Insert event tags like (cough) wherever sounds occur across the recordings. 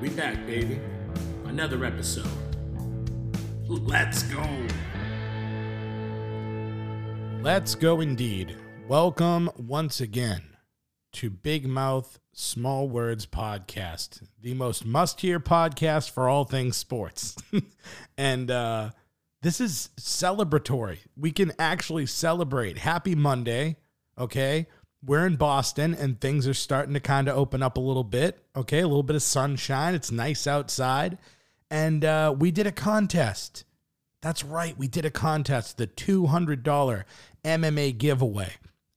We back, baby. Another episode. Let's go. Let's go indeed. Welcome once again to Big Mouth Small Words Podcast, the most must hear podcast for all things sports. (laughs) and uh, this is celebratory. We can actually celebrate. Happy Monday, okay? We're in Boston and things are starting to kind of open up a little bit, okay? A little bit of sunshine. It's nice outside. And uh, we did a contest. That's right. We did a contest, the $200 MMA giveaway.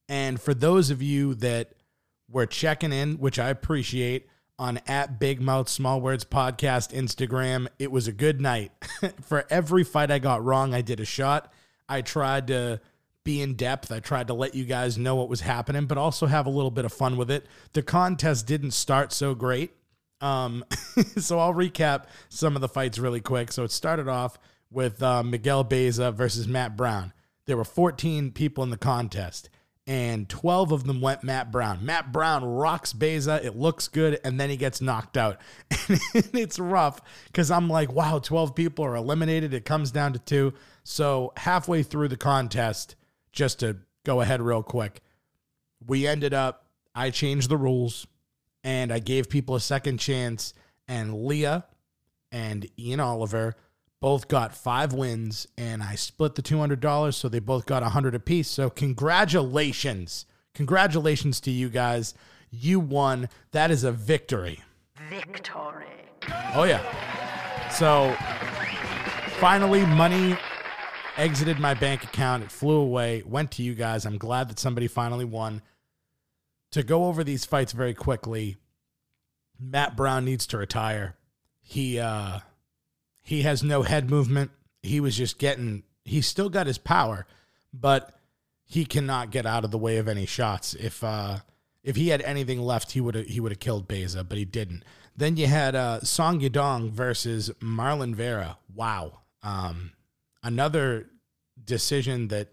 And for those of you that were checking in, which I appreciate, on at Big Mouth Small Words Podcast Instagram, it was a good night. (laughs) for every fight I got wrong, I did a shot. I tried to be in depth. I tried to let you guys know what was happening, but also have a little bit of fun with it. The contest didn't start so great. Um, (laughs) so I'll recap some of the fights really quick. So it started off with uh, Miguel Baeza versus Matt Brown. There were 14 people in the contest, and 12 of them went Matt Brown. Matt Brown rocks Baeza. It looks good, and then he gets knocked out. (laughs) And it's rough because I'm like, wow, 12 people are eliminated. It comes down to two. So halfway through the contest, just to go ahead real quick, we ended up, I changed the rules and I gave people a second chance. And Leah and Ian Oliver both got five wins, and I split the $200. So they both got a 100 apiece. So congratulations. Congratulations to you guys. You won. That is a victory. Victory. Oh, yeah. So finally, money exited my bank account. It flew away, went to you guys. I'm glad that somebody finally won. To go over these fights very quickly, Matt Brown needs to retire. He uh he has no head movement. He was just getting he's still got his power, but he cannot get out of the way of any shots. If uh if he had anything left, he would have he would have killed Baeza, but he didn't. Then you had uh Song Yadong versus Marlon Vera. Wow. Um another decision that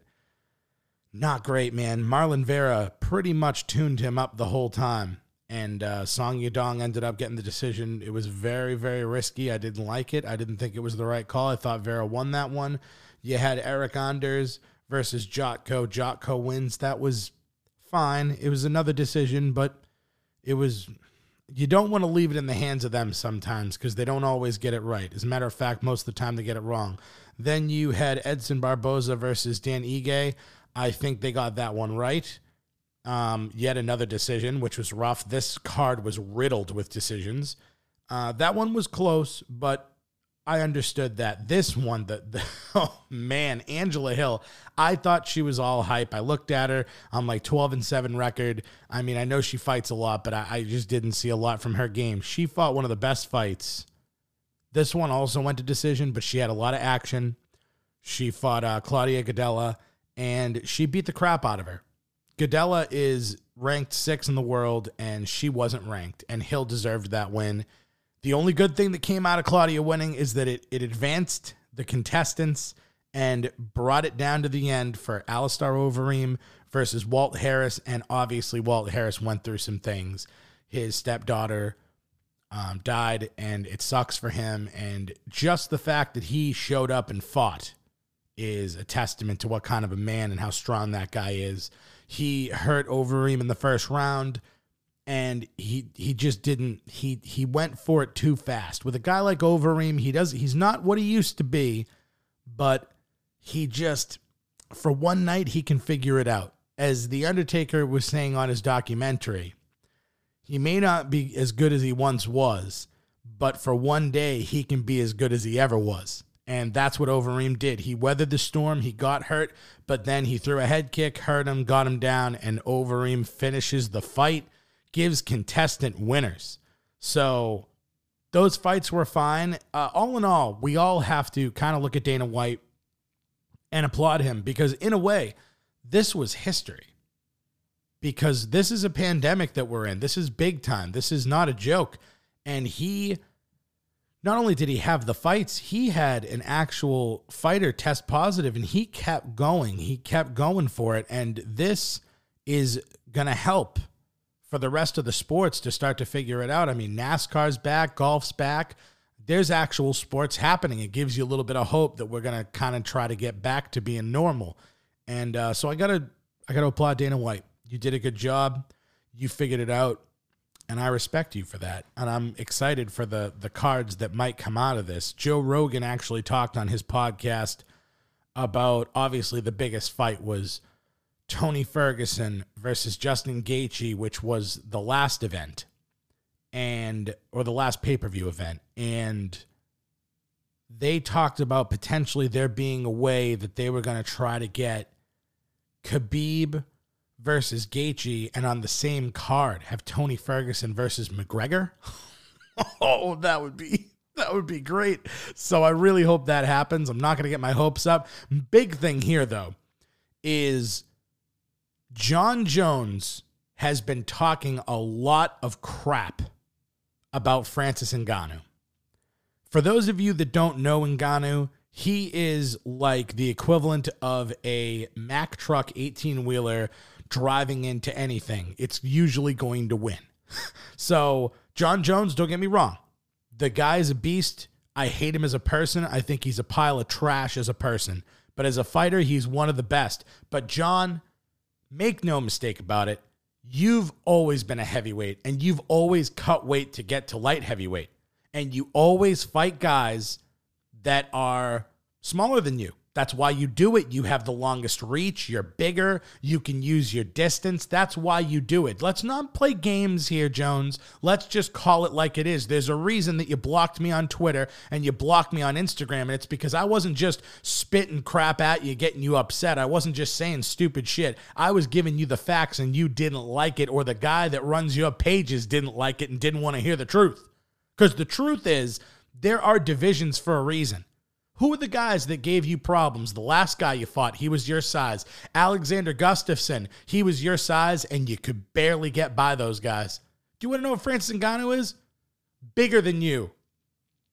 not great, man. Marlon Vera pretty much tuned him up the whole time. And uh, Song Yadong ended up getting the decision. It was very, very risky. I didn't like it. I didn't think it was the right call. I thought Vera won that one. You had Eryk Anders versus Jotko. Jotko wins. That was fine. It was another decision, but it was. You don't want to leave it in the hands of them sometimes because they don't always get it right. As a matter of fact, most of the time they get it wrong. Then you had Edson Barboza versus Dan Ige. I think they got that one right. Um, yet another decision, which was rough. This card was riddled with decisions. Uh, that one was close, but I understood that. This one, the, the (laughs) oh man, Angela Hill. I thought she was all hype. I looked at her. I'm like 12 and 7 record. I mean, I know she fights a lot, but I, I just didn't see a lot from her game. She fought one of the best fights. This one also went to decision, but she had a lot of action. She fought uh, Claudia Gadelha, and she beat the crap out of her. Gadelha is ranked six in the world, and she wasn't ranked, and Hill deserved that win. The only good thing that came out of Claudia winning is that it, it advanced the contestants and brought it down to the end for Alistair Overeem versus Walt Harris. And obviously, Walt Harris went through some things. His stepdaughter um, died, and it sucks for him. And just the fact that he showed up and fought is a testament to what kind of a man and how strong that guy is. He hurt Overeem in the first round and he he just didn't he he went for it too fast. With a guy like Overeem, he does he's not what he used to be, but he just for one night he can figure it out. As the Undertaker was saying on his documentary, he may not be as good as he once was, but for one day he can be as good as he ever was. And that's what Overeem did. He weathered the storm. He got hurt, but then he threw a head kick, hurt him, got him down, and Overeem finishes the fight, gives contestant winners. So those fights were fine. Uh, all in all, we all have to kind of look at Dana White and applaud him because, in a way, this was history. Because this is a pandemic that we're in. This is big time. This is not a joke. And he, not only did he have the fights, he had an actual fighter test positive and he kept going. He kept going for it. And this is going to help for the rest of the sports to start to figure it out. I mean, NASCAR's back, golf's back. There's actual sports happening. It gives you a little bit of hope that we're gonna kind of try to get back to being normal. And uh, so I gotta, I gotta applaud Dana White. You did a good job. You figured it out, and I respect you for that. And I'm excited for the the cards that might come out of this. Joe Rogan actually talked on his podcast about obviously the biggest fight was Tony Ferguson versus Justin Gaethje, which was the last event, and or the last pay per view event, and they talked about potentially there being a way that they were going to try to get Khabib versus Gaethje, and on the same card have Tony Ferguson versus McGregor. (laughs) oh, that would be that would be great. So I really hope that happens. I'm not going to get my hopes up. Big thing here though is Jon Jones has been talking a lot of crap about Francis Ngannou. For those of you that don't know Ngannou, he is like the equivalent of a Mack truck 18 wheeler driving into anything. It's usually going to win. (laughs) so, Jon Jones, don't get me wrong. The guy is a beast. I hate him as a person. I think he's a pile of trash as a person. But as a fighter, he's one of the best. But Jon, make no mistake about it, you've always been a heavyweight and you've always cut weight to get to light heavyweight. And you always fight guys that are smaller than you. That's why you do it. You have the longest reach. You're bigger. You can use your distance. That's why you do it. Let's not play games here, Jones. Let's just call it like it is. There's a reason that you blocked me on Twitter and you blocked me on Instagram. And it's because I wasn't just spitting crap at you, getting you upset. I wasn't just saying stupid shit. I was giving you the facts and you didn't like it, or the guy that runs your pages didn't like it and didn't want to hear the truth. Because the truth is, there are divisions for a reason. Who are the guys that gave you problems? The last guy you fought, he was your size. Alexander Gustafsson, he was your size, and you could barely get by those guys. Do you want to know what Francis Ngannou is? Bigger than you.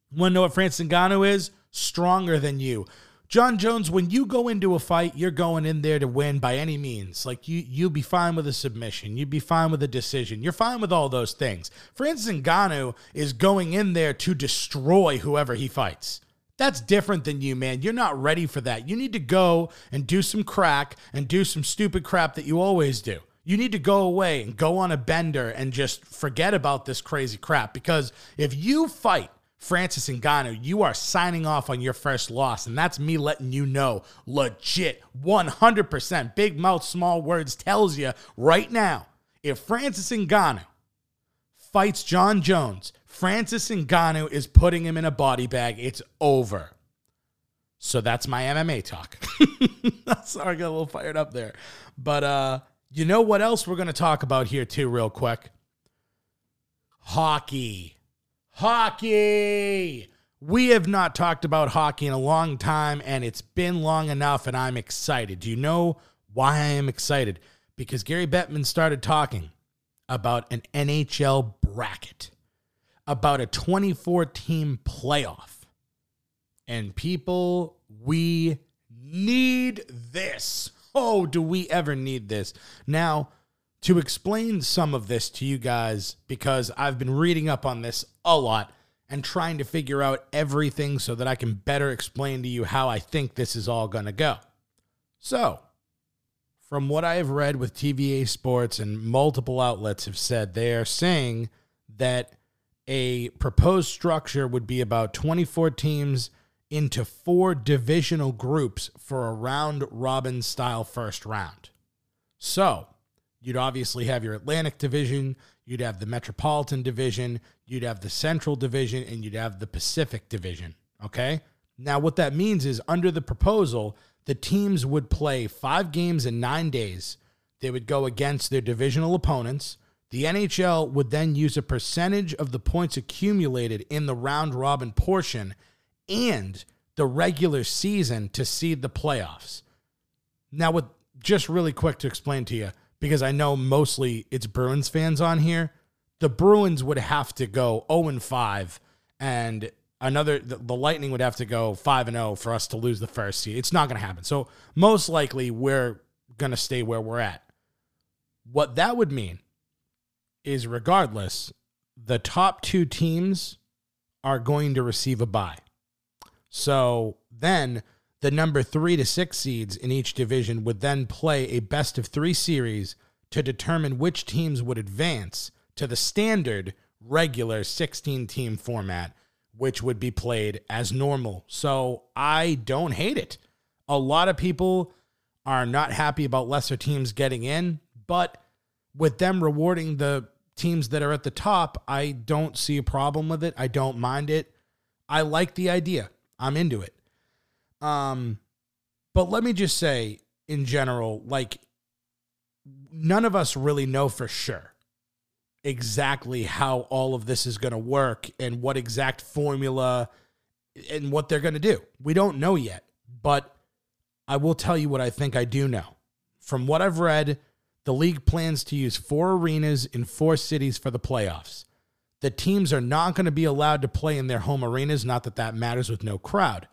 Want to know what Francis Ngannou is? Stronger than you. Jon Jones, when you go into a fight, you're going in there to win by any means. Like you, you'll be fine with a submission. You'd be fine with a decision. You're fine with all those things. Francis Ngannou is going in there to destroy whoever he fights. That's different than you, man. You're not ready for that. You need to go and do some crack and do some stupid crap that you always do. You need to go away and go on a bender and just forget about this crazy crap because if you fight Francis Ngannou, you are signing off on your first loss. And that's me letting you know legit 100% big mouth, small words tells you right now if Francis Ngannou fights Jon Jones, Francis Ngannou is putting him in a body bag. It's over. So that's my MMA talk. (laughs) Sorry, I got a little fired up there. But uh, you know what else we're going to talk about here, too, real quick? Hockey. Hockey. We have not talked about hockey in a long time, and it's been long enough, and I'm excited. Do you know why I am excited? Because Gary Bettman started talking about an NHL bracket about a 24 team playoff. And people, we need this. Oh, do we ever need this? Now, to explain some of this to you guys, because I've been reading up on this a lot and trying to figure out everything so that I can better explain to you how I think this is all going to go. So, from what I have read with TVA Sports and multiple outlets have said, they are saying that a proposed structure would be about 24 teams into four divisional groups for a round robin style first round. So, you'd obviously have your Atlantic division, you'd have the Metropolitan division, you'd have the Central division, and you'd have the Pacific division. Okay? Now, what that means is under the proposal, the teams would play five games in nine days. They would go against their divisional opponents. The NHL would then use a percentage of the points accumulated in the round robin portion and the regular season to seed the playoffs. Now, with just really quick to explain to you, because I know mostly it's Bruins fans on here, the Bruins would have to go 0 and 5 and another the, the Lightning would have to go 5 and 0 for us to lose the first seed. It's not going to happen. So, most likely we're going to stay where we're at. What that would mean is regardless, the top 2 teams are going to receive a bye. So, then the number 3 to 6 seeds in each division would then play a best of 3 series to determine which teams would advance to the standard regular 16 team format, which would be played as normal. So I don't hate it. A lot of people are not happy about lesser teams getting in, but with them rewarding the teams that are at the top, I don't see a problem with it. I don't mind it. I like the idea. I'm into it. Um, but let me just say, in general, like none of us really know for sure exactly how all of this is going to work and what exact formula and what they're going to do. We don't know yet, but I will tell you what I think I do know. From what I've read, the league plans to use four arenas in four cities for the playoffs. The teams are not going to be allowed to play in their home arenas, not that that matters with no crowd,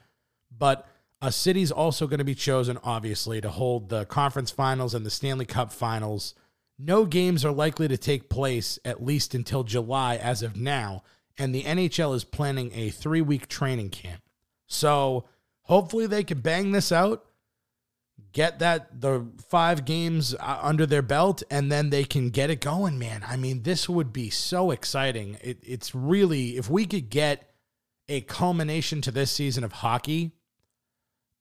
but a city's also going to be chosen, obviously, to hold the conference finals and the Stanley Cup finals no games are likely to take place at least until July as of now, and the NHL is planning a three week training camp. So hopefully they can bang this out, get that the five games uh, under their belt, and then they can get it going, man. I mean, this would be so exciting. It, it's really, if we could get a culmination to this season of hockey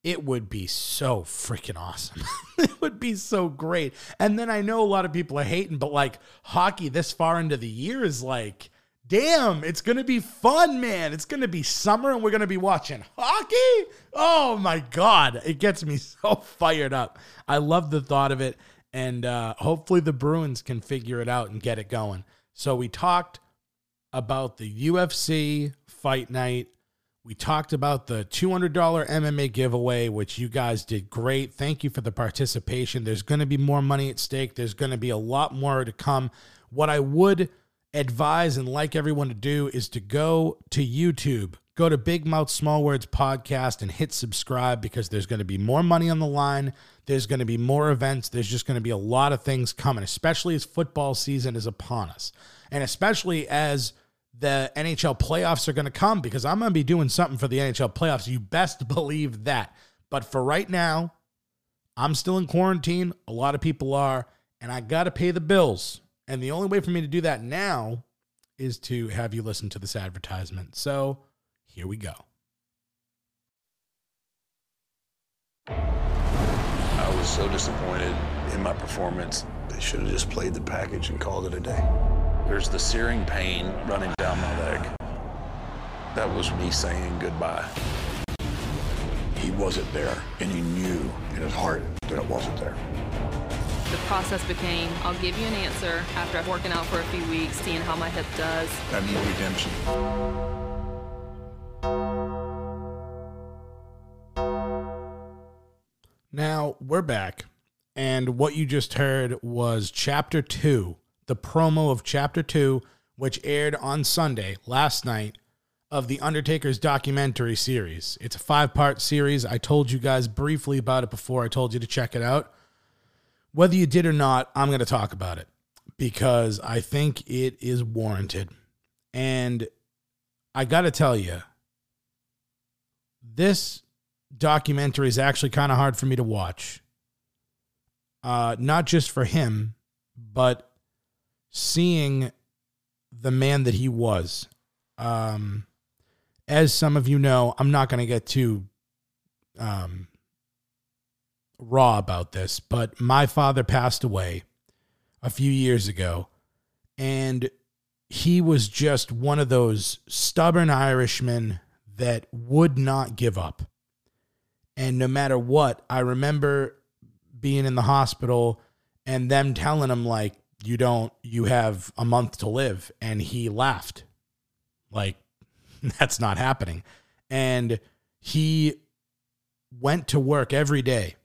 it would be so freaking awesome. (laughs) it would be so great. And then I know a lot of people are hating, but like hockey this far into the year is like, damn, it's going to be fun, man. It's going to be summer and we're going to be watching hockey. Oh my God. It gets me (laughs) so fired up. I love the thought of it. And uh, hopefully the Bruins can figure it out and get it going. So we talked about the UFC fight night we talked about the $200 MMA giveaway, which you guys did great. Thank you for the participation. There's going to be more money at stake. There's going to be a lot more to come. What I would advise and like everyone to do is to go to YouTube, go to Big Mouth Small Words podcast and hit subscribe because there's going to be more money on the line. There's going to be more events. There's just going to be a lot of things coming, especially as football season is upon us. And especially as the NHL playoffs are going to come because I'm going to be doing something for the NHL playoffs. You best (laughs) believe that. But for right now, I'm still in quarantine. A lot of people are, and I got to pay the bills. And the only way for me to do that now is to have you listen to this advertisement. So here we go. I was so disappointed in my performance. They should have just played the package and called it a day. There's the searing pain running down my leg. That was me saying goodbye. He wasn't there, and he knew in his heart that it wasn't there. The process became I'll give you an answer after I've working out for a few weeks, seeing how my hip does. I need redemption. Now we're back, and what you just heard was chapter two the promo of Chapter 2, which aired on Sunday, last night, of The Undertaker's documentary series. It's a five part series. I told you guys briefly about it before I told you to check it out. Whether you did or not, I'm going to talk about it because I think it is warranted. And I got to tell you, this documentary is actually kind of hard for me to watch. Uh, not just for him, but seeing the man that he was. Um, as some of you know, I'm not going to get too um, raw about this, but my father passed away a few years ago, and he was just one of those stubborn Irishmen that would not give up. And no matter what, I remember being in the hospital and them telling him, like, you don't you have a month to live and he laughed like (laughs) that's not happening and he went to work every day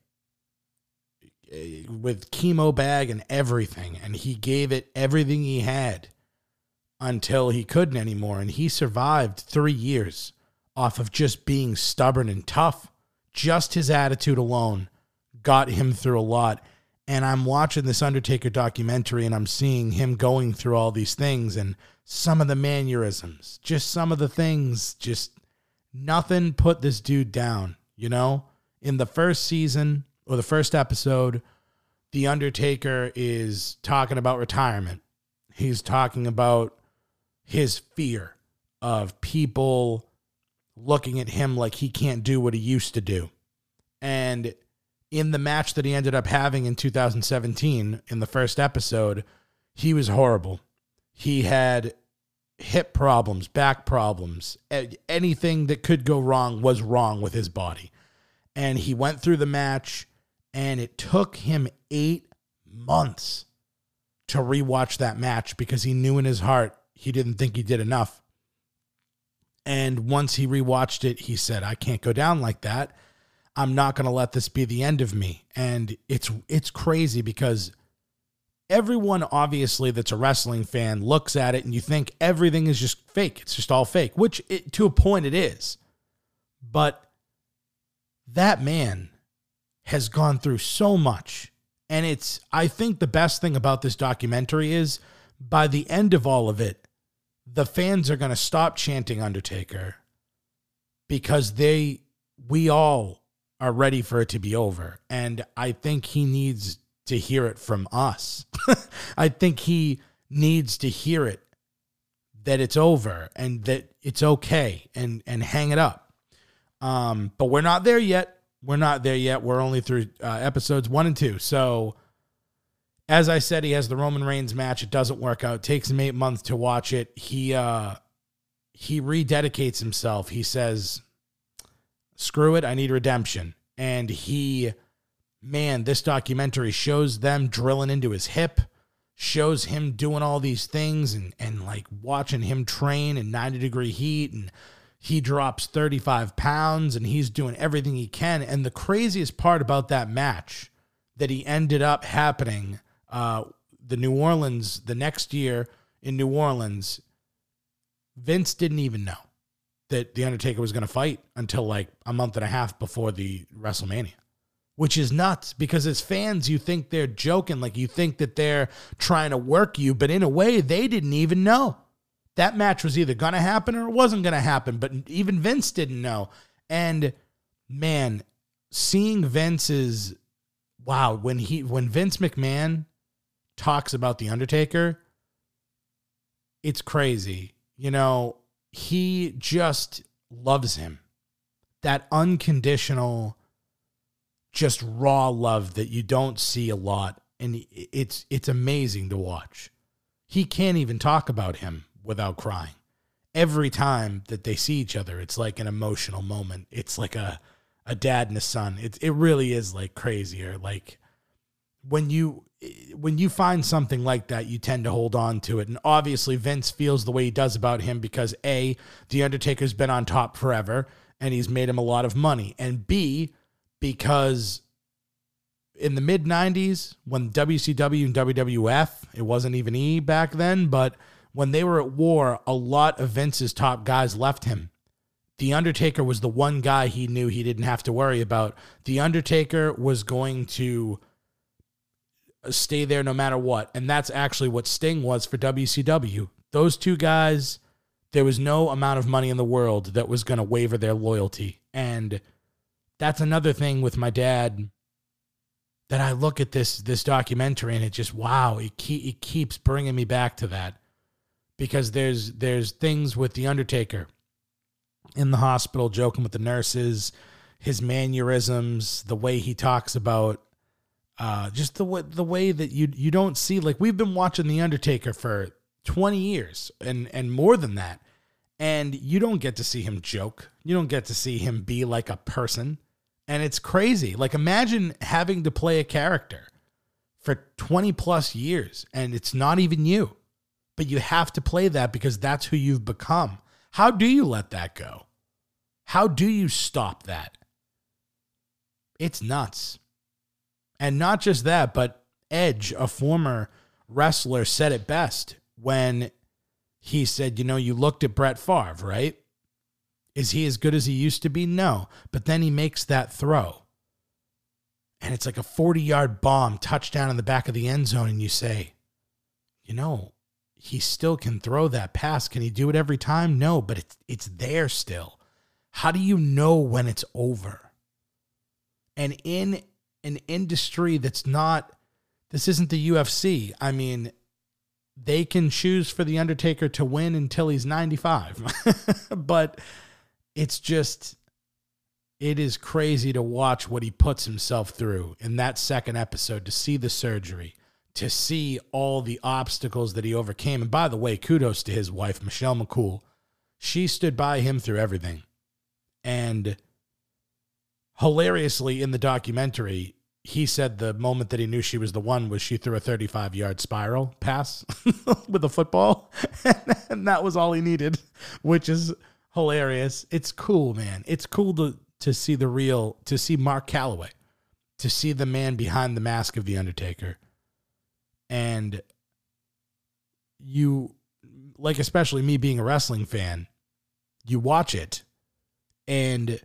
Uh, with chemo bag and everything and he gave it everything he had until he couldn't anymore and he survived 3 years off of just being stubborn and tough just his attitude alone got him through a lot and I'm watching this Undertaker documentary and I'm seeing him going through all these things and some of the mannerisms, just some of the things, just nothing put this dude down, you know? In the first season or the first episode, The Undertaker is talking about retirement. He's talking about his fear of people looking at him like he can't do what he used to do. And in the match that he ended up having in 2017 in the first episode, he was horrible. He had hip problems, back problems, anything that could go wrong was wrong with his body. And he went through the match, and it took him eight months to rewatch that match because he knew in his heart he didn't think he did enough. And once he rewatched it, he said, I can't go down like that. I'm not going to let this be the end of me. And it's it's crazy because everyone obviously that's a wrestling fan looks at it and you think everything is just fake. It's just all fake, which it, to a point it is. But that man has gone through so much. And it's I think the best thing about this documentary is by the end of all of it, the fans are going to stop chanting Undertaker because they we all are ready for it to be over. And I think he needs to hear it from us. (laughs) I think he needs to hear it that it's over and that it's okay and and hang it up. Um, but we're not there yet. We're not there yet. We're only through uh, episodes one and two. So, as I said, he has the Roman Reigns match. It doesn't work out. It takes him eight months to watch it. He uh, he rededicates himself. He says, screw it, I need redemption. And he, man, this documentary shows them drilling into his hip, shows him doing all these things and, and like watching him train in 90 degree heat. And he drops 35 pounds and he's doing everything he can. And the craziest part about that match that he ended up happening, uh, the New Orleans, the next year in New Orleans, Vince didn't even know that the Undertaker was going to fight until like a month and a half before the WrestleMania, which is nuts because as fans, you think they're joking, like you think that they're trying to work you, but in a way, they didn't even know. That match was either going to happen or it wasn't going to happen, but even Vince didn't know. And man, seeing Vince's wow, when he when Vince McMahon talks about the Undertaker, it's crazy. You know, he just loves him. That unconditional, just raw love that you don't see a lot. And it's it's amazing to watch. He can't even talk about him without crying. Every time that they see each other, it's like an emotional moment. It's like a a dad and a son. It it really is like crazier. Like when you when you find something like that, you tend to hold on to it. And obviously, Vince feels the way he does about him because A, The Undertaker's been on top forever and he's made him a lot of money. And B, because in the mid 90s, when WCW and WWF, it wasn't even E back then, but when they were at war, a lot of Vince's top guys left him. The Undertaker was the one guy he knew he didn't have to worry about. The Undertaker was going to stay there no matter what. And that's actually what Sting was for WCW. Those two guys, there was no amount of money in the world that was going to waver their loyalty. And that's another thing with my dad that I look at this this documentary and it just wow, it keep, it keeps bringing me back to that because there's there's things with the Undertaker in the hospital joking with the nurses, his mannerisms, the way he talks about uh, just the way the way that you you don't see like we've been watching the Undertaker for 20 years and and more than that, and you don't get to see him joke. You don't get to see him be like a person, and it's crazy. Like imagine having to play a character for 20 plus years and it's not even you. But you have to play that because that's who you've become. How do you let that go? How do you stop that? It's nuts. And not just that, but Edge, a former wrestler, said it best when he said, You know, you looked at Brett Favre, right? Is he as good as he used to be? No. But then he makes that throw. And it's like a 40 yard bomb touchdown in the back of the end zone. And you say, You know, he still can throw that pass. Can he do it every time? No, but it's, it's there still. How do you know when it's over? And in an industry that's not, this isn't the UFC. I mean, they can choose for The Undertaker to win until he's 95. (laughs) but it's just, it is crazy to watch what he puts himself through in that second episode to see the surgery, to see all the obstacles that he overcame. And by the way, kudos to his wife, Michelle McCool. She stood by him through everything. And hilariously, in the documentary, he said the moment that he knew she was the one was she threw a 35 yard spiral pass (laughs) with a football. (laughs) and that was all he needed, which is hilarious. It's cool, man. It's cool to, to see the real, to see Mark Calaway, to see the man behind the mask of The Undertaker. And you, like, especially me being a wrestling fan, you watch it and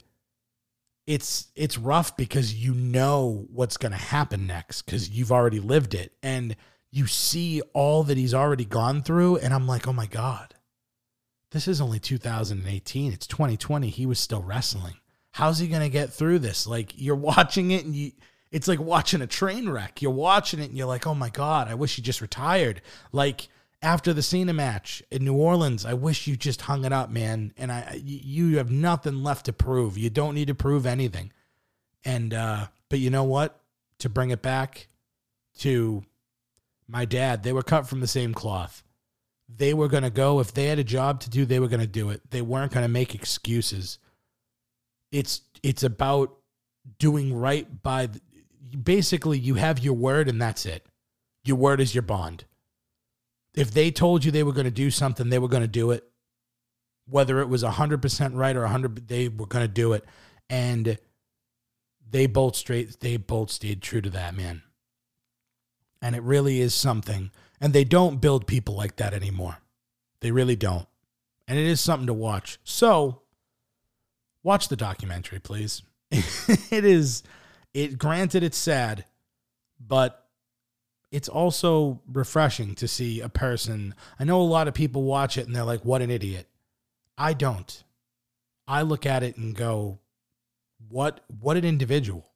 it's it's rough because you know what's going to happen next cuz you've already lived it and you see all that he's already gone through and I'm like, "Oh my god. This is only 2018. It's 2020. He was still wrestling. How's he going to get through this?" Like you're (laughs) watching it and you it's like watching a train wreck. You're watching it and you're like, "Oh my god, I wish he just retired." Like after the Cena match in New Orleans, I wish you just hung it up, man. And I, you have nothing left to prove. You don't need to prove anything. And, uh, but you know what? To bring it back to my dad, they were cut from the same cloth. They were going to go, if they had a job to do, they were going to do it. They weren't going to make excuses. It's, it's about doing right by, the, basically, you have your word and that's it. Your word is your bond if they told you they were going to do something, they were going to do it. Whether it was 100% right or 100 they were going to do it. And they both straight they both stayed true to that, man. And it really is something. And they don't build people like that anymore. They really don't. And it is something to watch. So, watch the documentary, please. (laughs) it is it granted it's sad, but it's also refreshing to see a person. I know a lot of people watch it and they're like, what an idiot. I don't. I look at it and go, what what an individual.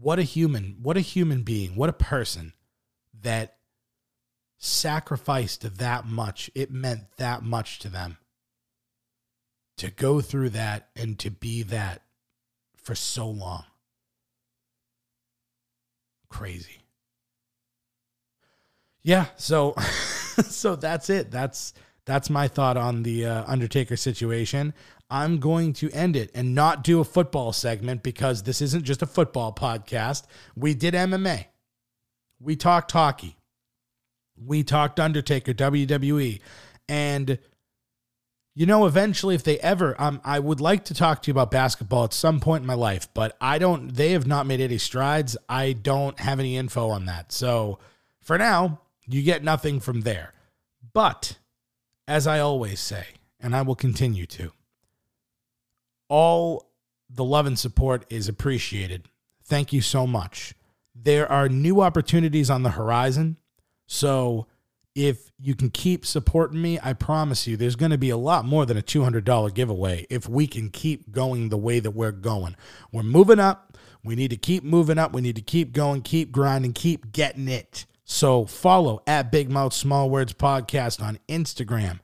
What a human, what a human being, what a person that sacrificed that much. It meant that much to them. To go through that and to be that for so long. Crazy yeah, so (laughs) so that's it. That's that's my thought on the uh, Undertaker situation. I'm going to end it and not do a football segment because this isn't just a football podcast. We did MMA. We talked hockey. We talked Undertaker, WWE. And, you know, eventually, if they ever, um, I would like to talk to you about basketball at some point in my life, but I don't, they have not made any strides. I don't have any info on that. So for now, you get nothing from there. But, as I always say, and I will continue to, all the love and support is appreciated. Thank you so much. There are new opportunities on the horizon. So, if you can keep supporting me, I promise you there's going to be a lot more than a $200 giveaway if we can keep going the way that we're going. We're moving up. We need to keep moving up. We need to keep going, keep grinding, keep getting it. So follow at Big Mouth Small Words Podcast on Instagram.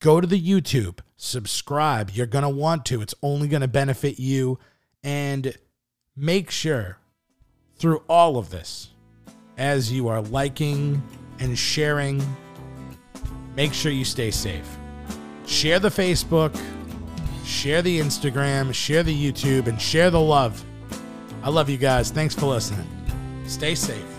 Go to the YouTube, subscribe. You're going to want to, it's only going to benefit you. And make sure through all of this, as you are liking and sharing, make sure you stay safe. Share the Facebook, share the Instagram, share the YouTube, and share the love. I love you guys. Thanks for listening. Stay safe.